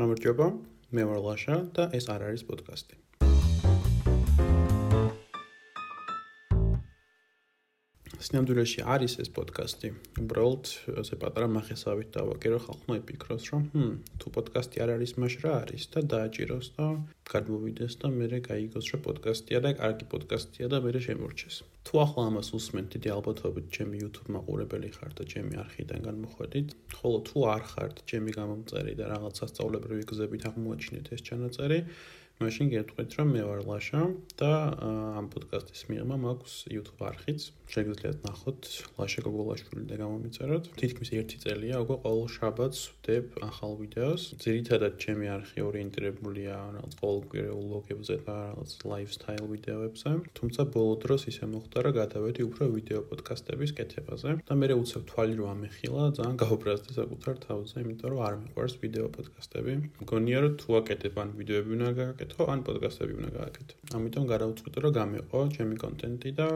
გამარჯობა, მე ვარ ლაშა და ეს არ არის პოდკასტი. სინამდვილეში არის ეს პოდკასტი. უბრალოდ ასე პატარა მახესავით დავაკერო ხალხმა იფიქროს, რომ ჰმ, თუ პოდკასტი არ არის, მაშ რა არის და დააჭიროს და გადმოვიდეს და მე გაიგოს, რომ პოდკასტია და კარგი პოდკასტია და მე შემორჩეს. თუ ახლა ამას უსმენთ, დიდი ალბათობით ჩემი YouTube მაყურებელი ხართ და ჩემი არხიდან განმოხვედით, ხოლო თუ არ ხართ ჩემი გამომწერი და რაღაც სასწაულებრივი გზებით აღმოაჩინეთ ეს ჩანაწერი, მაშინ გეტყვით რომ მე ვარ ლაშა და ამ პოდკასტის მიღმა მაქვს YouTube არხიც. შეგიძლიათ ნახოთ ლაშა გოგოლაშვილი და გამომიწეროთ. თითქმის 1 წელია უკვე ყოველ შაბათს ვდებ ახალ ვიდეოს. ძირითადად ჩემი არხი ორიენტირებულია რაღაც ყოველკვირეულ ლოგებზე და რაღაც lifestyle ვიდეოებზე. თუმცა ბოლო დროს ისე მოხდა რომ გადავედი უფრო ვიდეო პოდკასტების კეთებაზე და მე უცებ თვალი რომ ამეხილა ძალიან გაუბრაზდი საკუთარ თავზე, იმიტომ რომ არ მიყვარს ვიდეო პოდკასტები. მგონია რომ თუ აკეთებ ან ვიდეოები უნდა გააკეთო გააკეთო, ან პოდკასტები უნდა გააკეთო. ამიტომ გადავწყვიტე, რომ გამიყო ჩემი კონტენტი და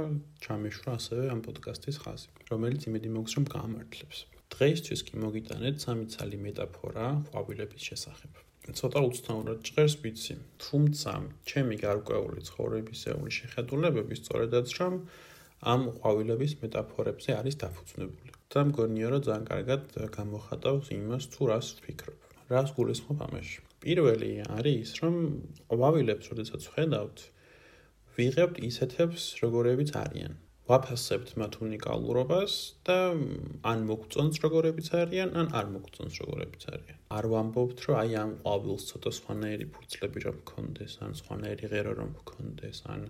ჩამეშვრა ასევე ამ პოდკასტის ხაზი, რომელიც იმედი მაქვს, რომ გაამართლებს. დღეისთვის კი მოგიტანეთ სამი ცალი მეტაფორა ყვავილების შესახებ. ცოტა უცნაურად ჭერს ვიცი, თუმცა ჩემი გარკვეული ცხოვრებისეული შეხედულებები სწორედაც რომ ამ ყვავილების მეტაფორებზე არის დაფუძნებული. და მგონია, რომ ძალიან კარგად გამოხატავს იმას, თუ რას ვფიქრობ. რას გულისხმობ ამაში? პირველი არის რომ ყვავილებს როდესაც ხედავთ ვიღებთ ისეთებს როგორებიც არიან. ვაფასებთ მათ უნიკალურობას და ან მოგწონს როგორებიც არიან ან არ მოგწონს როგორებიც არიან. არ ვამბობთ რომ აი ამ ყვავილს ცოტა სხვანაირი ფურცლები რომ გქონდეს ან სხვანაირი ღერო რომ გქონდეს ან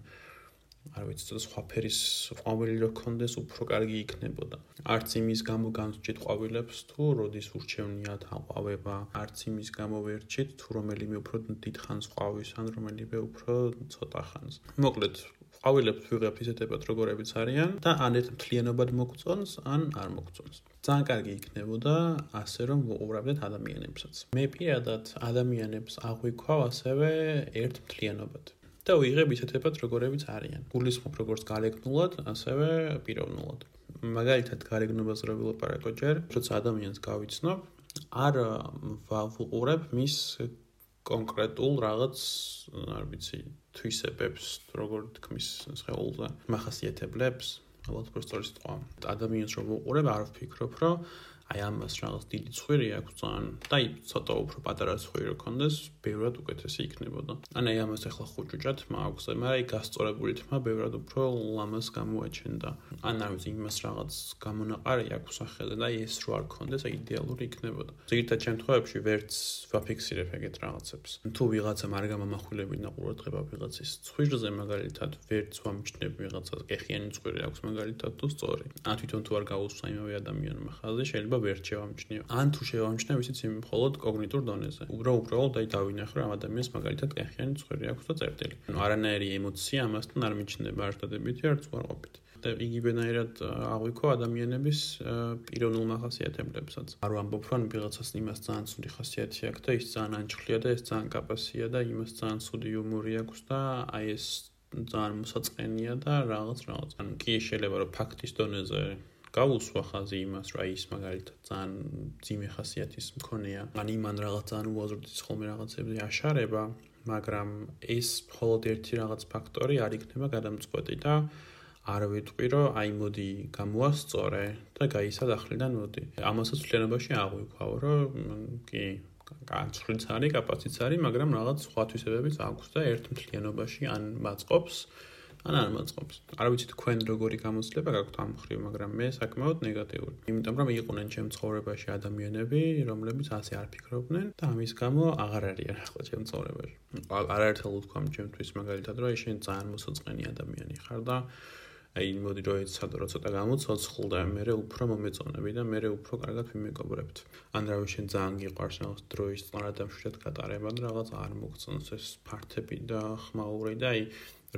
არ ვიცი, ცოტა სხვა ფერის ყვავილი რო კონდეს, უფრო კარგი იქნებოდა. არც იმის გამო განსჭით ყვავილებს თუ როდის ურჩევნიათ აყვავება, არც იმის გამო ვერჩით თუ რომელიმე უფრო დიდხანს ყვავის ან რომელიმე უფრო ცოტა ხანს. მოკლედ, ყვავილებს ვიღებ ისეთებად როგორებიც არიან და ან ერთ მთლიანობად მოგწონს, ან არ მოგწონს. ძალიან კარგი იქნებოდა ასე რომ უყურებდეთ ადამიანებსაც. მე პირადად ადამიანებს აღვიქვა ასევე ერთ მთლიანობად. და ვიღებ ისეთებად როგორებიც არიან. გულისხმობ როგორც გარეგნულად, ასევე პიროვნულად. მაგალითად, გარეგნობას რო ვილაპარაკო ჯერ, როცა ადამიანს გავიცნობ, არ ვაყურებ მის კონკრეტულ რაღაც, არ ვიცი, თვისებებს, როგორ თქმის შეულზე, מחასიათებლებს, ალბათ პროსტორის თქვა. ადამიანს რო ვუყურებ, არ ვფიქრობ, რომ აი ამას რაღაც დიდი ცხვირი აქვს ძალიან და აი ცოტა უფრო პატარა ცხვირი რო კონდეს, ბევრად უკეთესი იქნებოდა. ან აი ამას ახლა ხუჭუჭად მაქვს, მაგრამ აი გასწორებული თმა ბევრად უფრო ლამას გამოაჩენდა. ან არ ვიცი იმას რაღაც გამონაყარი აქვს ახლა და აი ეს რო არ კონდეს, აი იდეალური იქნებოდა. ზოგიერთ შემთხვევებში ვერც ვაფიქსირებ ეგეთ რაღაცებს. თუ ვიღაცა არ გამამახვილებინა ყურადღება ვიღაცის ცხვირზე მაგალითად ვერც ვამჩნევ ვიღაცას კეხიანი ცხვირი აქვს მაგალითად თუ სწორი. ან თვითონ თუ არ გაუსვა იმავე ადამიანმა ხალხი შეიძლება შეიძლება ვერ შევამჩნიო. ან თუ შევამჩნიო, ისიც მხოლოდ კოგნიტურ დონეზე. უბრალოდ უბრალოდ აი დავინახე რომ ადამიანს მაგალითად კეხიანი ცხვირი აქვს და წერტილი. ანუ არანაირი ემოცია ამასთან არ მიჩნდება ერთადებითი არც უარყოფით. და იგივენაირად აღვიქო ადამიანების პიროვნულ მახასიათებლებსაც. არ ვამბობ რომ ვიღაცას იმას ძალიან ცუდი ხასიათი აქვს და ის ძალიან ანჩხლია და ეს ძალიან კაპასია და იმას ძალიან ცუდი იუმორი აქვს და აი ეს ძალიან მოსაწყენია და რაღაც რაღაც. ანუ კი შეიძლება რომ ფაქტის დონეზე გავუსვა ხაზი იმას, აი ის მაგალითად ძალიან ძიმე ხასიათის მქონეა. ან იმან რაღაც ძალიან უაზრდის ხოლმე რაღაცებზე აშარება, მაგრამ ეს მხოლოდ ერთი რაღაც ფაქტორი არ იქნება გადამწყვეტი და არ ვიტყვი, რომ აი მოდი გამოასწორე და გაისადახლიდან მოდი. ამასაც ფლენობაში აღვიქვავ, რომ კი განცხრიც არის, კაპაციტეტი არის, მაგრამ რაღაც სხვა თვისებებიც აქვს და ერთ მთლიანობაში ან მაწყობს ან არ მოწყობს. არ ვიცი თქვენ როგორი გამოცდილება გაქვთ ამ ხრივ, მაგრამ მე საკმაოდ ნეგატიური. იმიტომ რომ იყვნენ ჩემ ცხოვრებაში ადამიანები, რომლებიც ასე არ ფიქრობდნენ და ამის გამო აღარ არიან ახლა ჩემ ცხოვრებაში. არაერთხელ ვთქვამ ჩემთვის მაგალითად, რომ შენ ძალიან მოსაწყენი ადამიანი ხარ და აი მოდი რომ ეცადო რომ ცოტა გამოცოცხლ და მე უფრო მომეწონები და მე უფრო კარგად ვიმეგობრებთ. ან რა შენ ძალიან გიყვარს რაღაც დროის წარადამშვიდად გატარება და რაღაც არ მოგწონს ეს ფართები და ხმაური და აი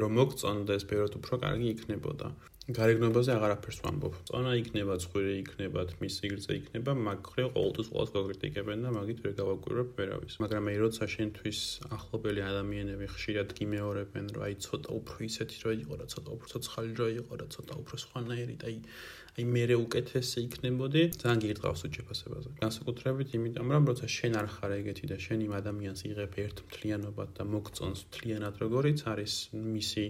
რომ მოგწონდეს ბევრად უფრო კარგი იქნებოდა. გარეგნობაზე აღარაფერს ვამბობ. წონა იქნება, წვირი იქნება, მის სიგრძე იქნება, მაგრამ ყოველთვის ყოველს გაკრიტიკებენ და მაგით ვერ გავაკვირვებ ვერავის. მაგრამ მე როცა შენთვის ახლობელი ადამიანები ხშირად გიმეორებენ, რომ აი ცოტა უფრო ისეთი რო იყო, რა ცოტა უფრო ცოცხალი რო იყო, რა ცოტა უფრო სხვანაირი და აი აი მეરે უკეთესი იქნებოდი ძალიან გირდყავს უჩეფასებაზე განსაკუთრებით იმიტომ რომ როცა შენ არ ხარ ეგეთი და შენ იმ ადამიანს იღებ ერთ მთლიანობად და მოგწონს მთლიანად როგორიც არის მისი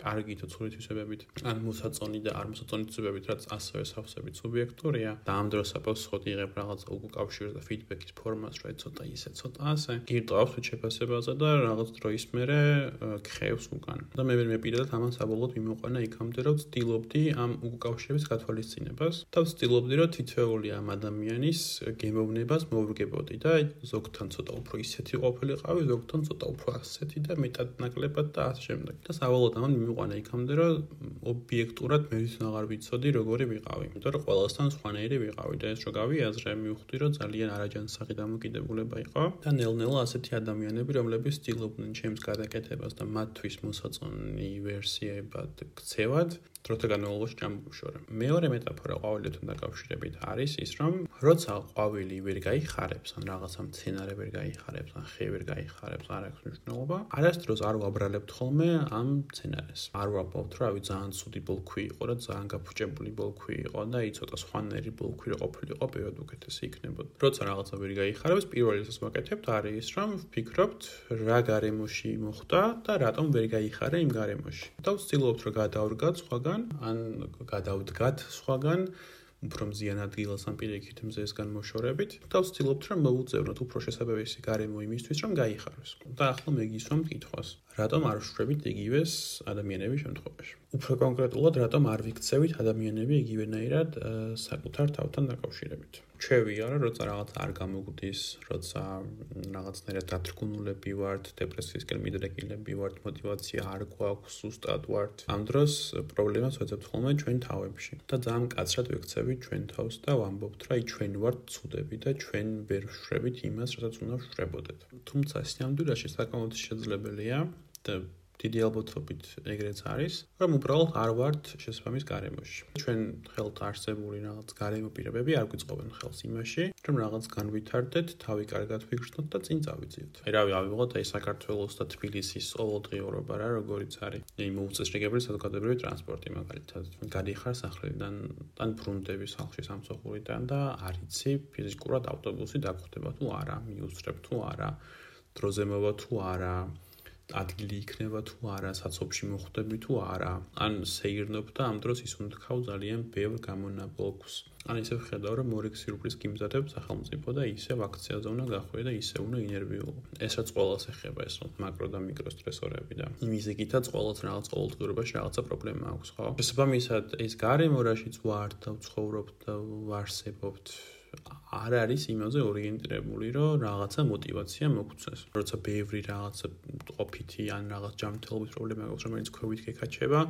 კარგი თვისებებით, ან მოსაწონი და არ მოსაწონი თვისებებით, რაც ასევე სავსებით სუბიექტურია და ამ დროს აპოსხოთ იღებ რაღაც უკავშირ და ფიდბექის ფორმას, რა ცოტა ისე ცოტა ასე. გირტყავს უჩეფასებაზე და რაღაც დროის მერე ხევს უკან. და მე მე მეპირდად ამან საბოლოოდ მიმოყვანა იქამდე, რომ ვცდილობდი ამ უკავშირების გათვალისწინებას და ვცდილობდი, რომ თითოეული ამ ადამიანის გემოვნებას მოვგებოდი და ზოგთან ცოტა უფრო ისეთი ყოფილიყავი, ზოგთან ცოტა უფრო ასეთი და მეტად ნაკლებად და ასე შემდეგ. და საბოლოოდ ამან მივიყვანა იქამდე, რომ ობიექტურად მე ის აღარ ვიცოდი, როგორი ვიყავი. იმიტომ რომ ყველასთან სხვანაირი ვიყავი და ეს რო გავიაზრე, მივხვდი, რომ ძალიან არაჯანსაღი დამოკიდებულება იყო და ნელ-ნელა ასეთი ადამიანები, რომლებიც ცდილობდნენ ჩემს გადაკეთებას და მათთვის მოსაწონი ვერსიებად ქცევად, დროთა განმავლობაში ჯამბუშორა. მეორე მეტაფორა ყვავილებთან დაკავშირებით არის ის, რომ როცა ყვავილი ვერ გაიხარებს, ან რაღაცა მცენარე ვერ გაიხარებს, ან ხე ვერ გაიხარებს, არ აქვს მნიშვნელობა. არასდროს არ ვაბრალებთ ხოლმე ამ მცენარეს. არ ვაპოვთ, რა ვიცი, ძალიან ცუდი ბოლქვი იყო და ძალიან გაფუჭებული ბოლქვი იყო და აი ცოტა სხვანაირი ბოლქვი ყოფილიყო, პირველად უკეთესი იქნებოდა. როცა რაღაცა ვერ გაიხარებს, პირველ რიგს ვაკეთებთ არის ის, რომ ვფიქრობთ რა გარემოში მოხდა და რატომ ვერ გაიხარა იმ გარემოში. და ვცდილობთ რომ გადავრგოთ სხვაგან სხვაგან, ან გადავდგათ სხვაგან, უფრო მზიან ადგილას ან პირიქით მზესგან მოშორებით და ვცდილობთ რომ მოუწევნოთ უფრო შესაძლებელი გარემო იმისთვის რომ გაიხაროს. და ახლა მეგისვამ კითხვას. რატომ არ ვშვრებით იგივეს ადამიანების შემთხვევაში? უფრო კონკრეტულად რატომ არ ვიქცევით ადამიანები იგივენაირად э, საკუთარ თავთან დაკავშირებით. ჩვევია რა, როცა რაღაც არ გამოგვდის, როცა რაღაცნაირად დათრგუნულები ვართ, დეპრესიისკენ მიდრეკილები ვართ, мотиваცია არ გვაქვს, უստად ვართ. ამ დროს პრობლემას ვეძებთ ხოლმე ჩვენ თავებში და ძალიან მკაცრად ვექცევით ჩვენ თავს და ვამბობთ რა, ჩვენ ვართ ცუდები და ჩვენ ვერ ვშრებით იმას, რასაც უნდა ვშრებოდეთ. თუმცა სიამდვილეში საკმაოდ შეძლებელია და დიდი ალბათობით ეგრეც არის, რომ უბრალოდ არ ვართ შესაბამის გარემოში. ჩვენ ხელთ არსებული რაღაც გარემო პირებები არ გვიწყობენ ხელს იმაში, რომ რაღაც განვითარდეთ, თავი კარგად ვიგრძნოთ და წინ წავიძიოთ. აი რავი, ავიღოთ აი საქართველოს და თბილისის ყოველდღიურობა რა, როგორიც არის. აი მოუწესრიგებელი საზოგადოებრივი ტრანსპორტი მაგალითად. გადიხარ სახლიდან, თან ბრუნდები სახლში სამსახურიდან და არიცი ფიზიკურად ავტობუსი დაგხვდება თუ არა, მიუსწრებ თუ არა, დროზე მოვა თუ არა. ადგილი იქნება თუ არა, საცობში მოხვდები თუ არა. ან სეირნობ და ამ დროს ის უნდა ხავ ძალიან ბევრ გამონაბოლქს. ან ისე ვხედავ, რომ მორიგ სიურპრიზ გიმზადებს სახელმწიფო და ისე ვაქციაზე უნდა გახვიდე და ისე უნდა ინერვიულო. ესაც ყოველას ეხება ეს მაკრო და მიკრო სტრესორები და იმის იგითაც ყოველს რაღაც ყოველდღიურობაში რაღაცა პრობლემა აქვს, ხო? შესაბამისად, ეს გარემო რაშიც ვართ და ვცხოვრობთ და ვარსებობთ არ არის იმაზე ორიენტირებული, რომ რაღაცა мотиваცია მოგცეს. როცა ბევრი რაღაცა ყოფითი ან რაღაც ჯანმრთელობის პრობლემა აქვს, რომელიც ქვევით გეკაჩება,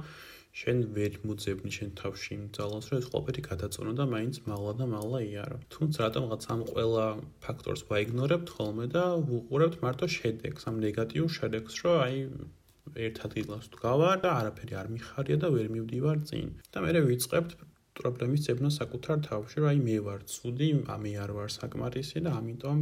შენ ვერ მოძებნი შენ თავში იმ ძალას, რომ ეს ყველაფერი გადაწონო და მაინც მაღლა და მაღლა იარო. თუმცა რატომ რაღაც ამ ყველა ფაქტორს ვაიგნორებთ ხოლმე და ვუყურებთ მარტო შედეგს, ამ ნეგატიურ შედეგს, რომ აი ერთ ადგილას გავარ და არაფერი არ მიხარია და ვერ მივდივარ წინ. და მე ვიწყებთ პრობლემის ძებნა საკუთარ თავში, რომ აი მე ვარ ცუდი, ამე არ ვარ საკმარისი და ამიტომ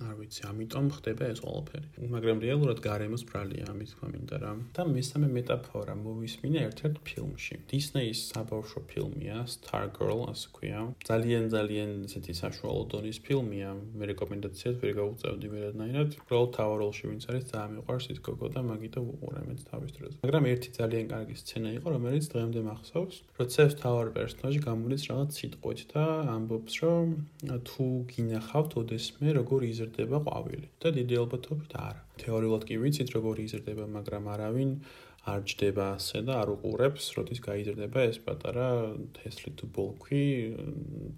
არ ვიცი, ამიტომ ხდება ეს ყველაფერი. მაგრამ რეალურად გარემოს ბრალია ამის თქმა მინდა რა. და მესამე მეტაფორა მოვისმინე ერთ-ერთ ფილმში. Disney-ის საბავშვო ფილმია Stargirl, ასე ქვია. ძალიან ძალიან ისეთი საშუალო დონის ფილმია. მე რეკომენდაციას ვერ გავუწევდი ვერანაირად. უბრალოდ თავ როლში ვინც არის, ძალიან მიყვარს ის გოგო და მაგით უყურე მეც თავის დროზე. მაგრამ ერთი ძალიან კარგი სცენა იყო, რომელიც დღემდე მახსოვს. როცა ეს თავარ პერსონაჟი გამოდის რაღაც სიტყვით და ამბობს, რომ თუ გინახავთ ოდესმე როგორ იზ იზრდება ყვავილი და დიდი ალბათობით არა. თეორიულად კი ვიცით როგორი იზრდება, მაგრამ არავინ არ ჯდება ასე და არ უყურებს, როდის გაიზრდება ეს პატარა თესლი თუ ბოლქვი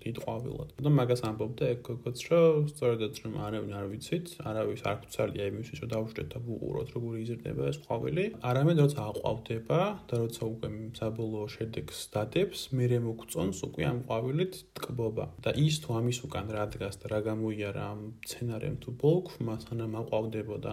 დიდ ყვავილად. და მაგას ამბობდა ეგ გოგოც, რომ სწორედაც რომ არავინ არ ვიცით, არავის არ გწალია იმისთვის, რომ დავუშვეთ და ვუყუროთ როგორი იზრდება ეს ყვავილი. არამედ როცა აყვავდება და როცა უკვე საბოლოო შედეგს დადებს, მერე მოგწონს უკვე ამ ყვავილით ტკბობა. და ის თუ ამის უკან რა დგას და რა გამოიარა ამ სცენარემ თუ ბოლქვმა, სანამ აყვავდებოდა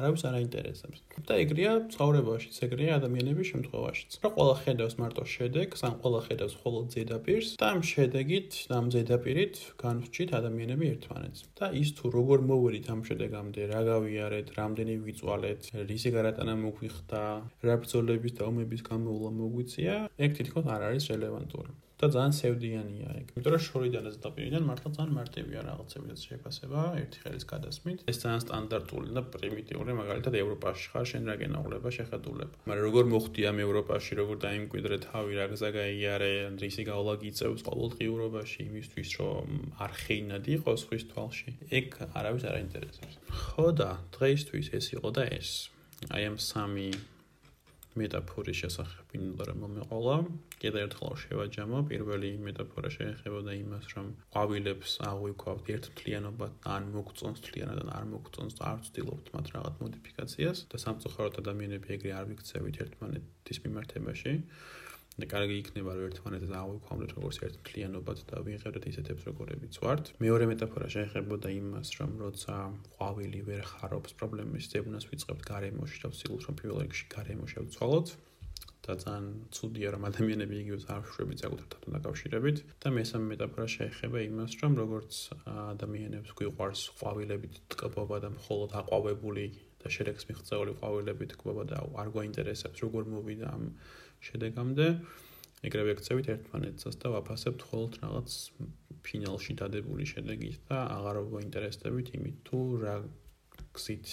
არავის არ აინტერესებს. და ეგრეა ცხოვრებაში, ეგრეა ადამიანების შემთხვევაშიც. რა ყველა ხედავს მარტო შედეგს, ან ყველა ხედავს მხოლოდ ზედაპირს და ამ შედეგით, ამ ზედაპირით განვრჩით ადამიანები ერთმანეთს. და ის თუ როგორ მოვერით ამ შედეგამდე, რა გავიარეთ, რამდენი ვიწვალეთ, რისი გარატანა მოგვიხდა, რა ბრძოლების და ომების გამოულა მოგვიწია, ეგ თითქოს არ არის რელევანტური. და ძალიან სევდიანია ეგ. იმიტომ რომ შორიდან და ზედაპირიდან მართლა ძალიან მარტივია რაღაცებიც შეფასება ერთი ხელის გადასმით. ეს ძალიან სტანდარტული და პრიმიტიული, მაგალითად ევროპაში ხარ, შენ რა გენაულება შეხედულება. მაგრამ როგორ მოხდი ამ ევროპაში, როგორ დაიმკვიდრე თავი, რა გზა გაიარე, რისი გავლა გიწევს ყოველდღიურობაში იმისთვის, რომ არ ხეინადი იყოს ხვის თვალში. ეგ არავის არ აინტერესებს. ხო და დღეისთვის ეს იყო და ეს. აი ამ სამი მეტაფორის შესახებ მინდა რომ მომეყოლა. კიდევ ერთხელ შევაჯამო. პირველი მეტაფორა შეეხებოდა იმას, რომ ყვავილებს აღვიქვავთ ერთთლიანობად, ან მოგწონს თლიანად, ან არ მოგწონს არ ვცდილობთ მათ რაღაც მოდიფიკაციას და სამწუხაროდ ადამიანები ეგრე არ ვიქცევით ერთმანეთის მიმართებაში. და კარგი იქნება რომ ერთმანეთს აღვიქვამდეთ როგორც ერთთლიანობად და ვიღებდეთ ისეთებს როგორებიც ვართ. მეორე მეტაფორა შეეხებოდა იმას, რომ როცა ყვავილი ვერ ხარობს პრობლემის ზებუნას ვიწყებთ გარემოში და ვცდილობთ რომ პირველ რიგში გარემოში ავცვალოთ. და ძალიან ცუდია რომ ადამიანები იგივე არშვებით საკუთრთან დაკავშირებით და მესამე მეტაფორა შეეხება იმას, რომ როგორც ადამიანებს გვიყვარს ყვავილებით ტკბობა და მხოლოდ აყვავებული და შედეგს მიღწეული ყვავილებით ტკბობა და არ გვაინტერესებს როგორ მოვიდა ამ შედეგამდე. ეგრევე ექცევით ერთმანეთსაც და ვაფასებთ ხოლმე რაღაც ფინალში დადებული შედეგით და აღარ გვაინტერესდებით იმით თუ რა გზით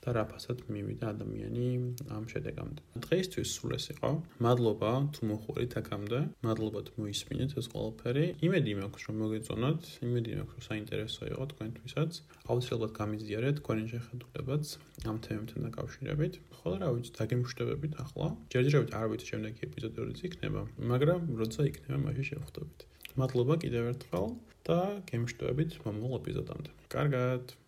და რა ფასად მივიდა ადამიანი ამ შედეგამდე. დღეისთვის სულ ეს იყო. მადლობა თუ მოხურით აქამდე. მადლობა თუ მოისმინეთ ეს ყველაფერი. იმედი მაქვს რომ მოგეწონათ, იმედი მაქვს რომ საინტერესო იყო თქვენთვისაც. აუცილებლად გამიზიარეთ თქვენი შეხედულებაც ამ თემებთან დაკავშირებით. ხოლო რა ვიცი, დაგემშვიდობებით ახლა. ჯერჯერობით არ ვიცი შემდეგი ეპიზოდი როდის იქნება, მაგრამ როცა იქნება, მაშინ შევხვდებით. მადლობა კიდევ ერთხელ და გემშვიდობებით მომავალ ეპიზოდამდე. კარგად.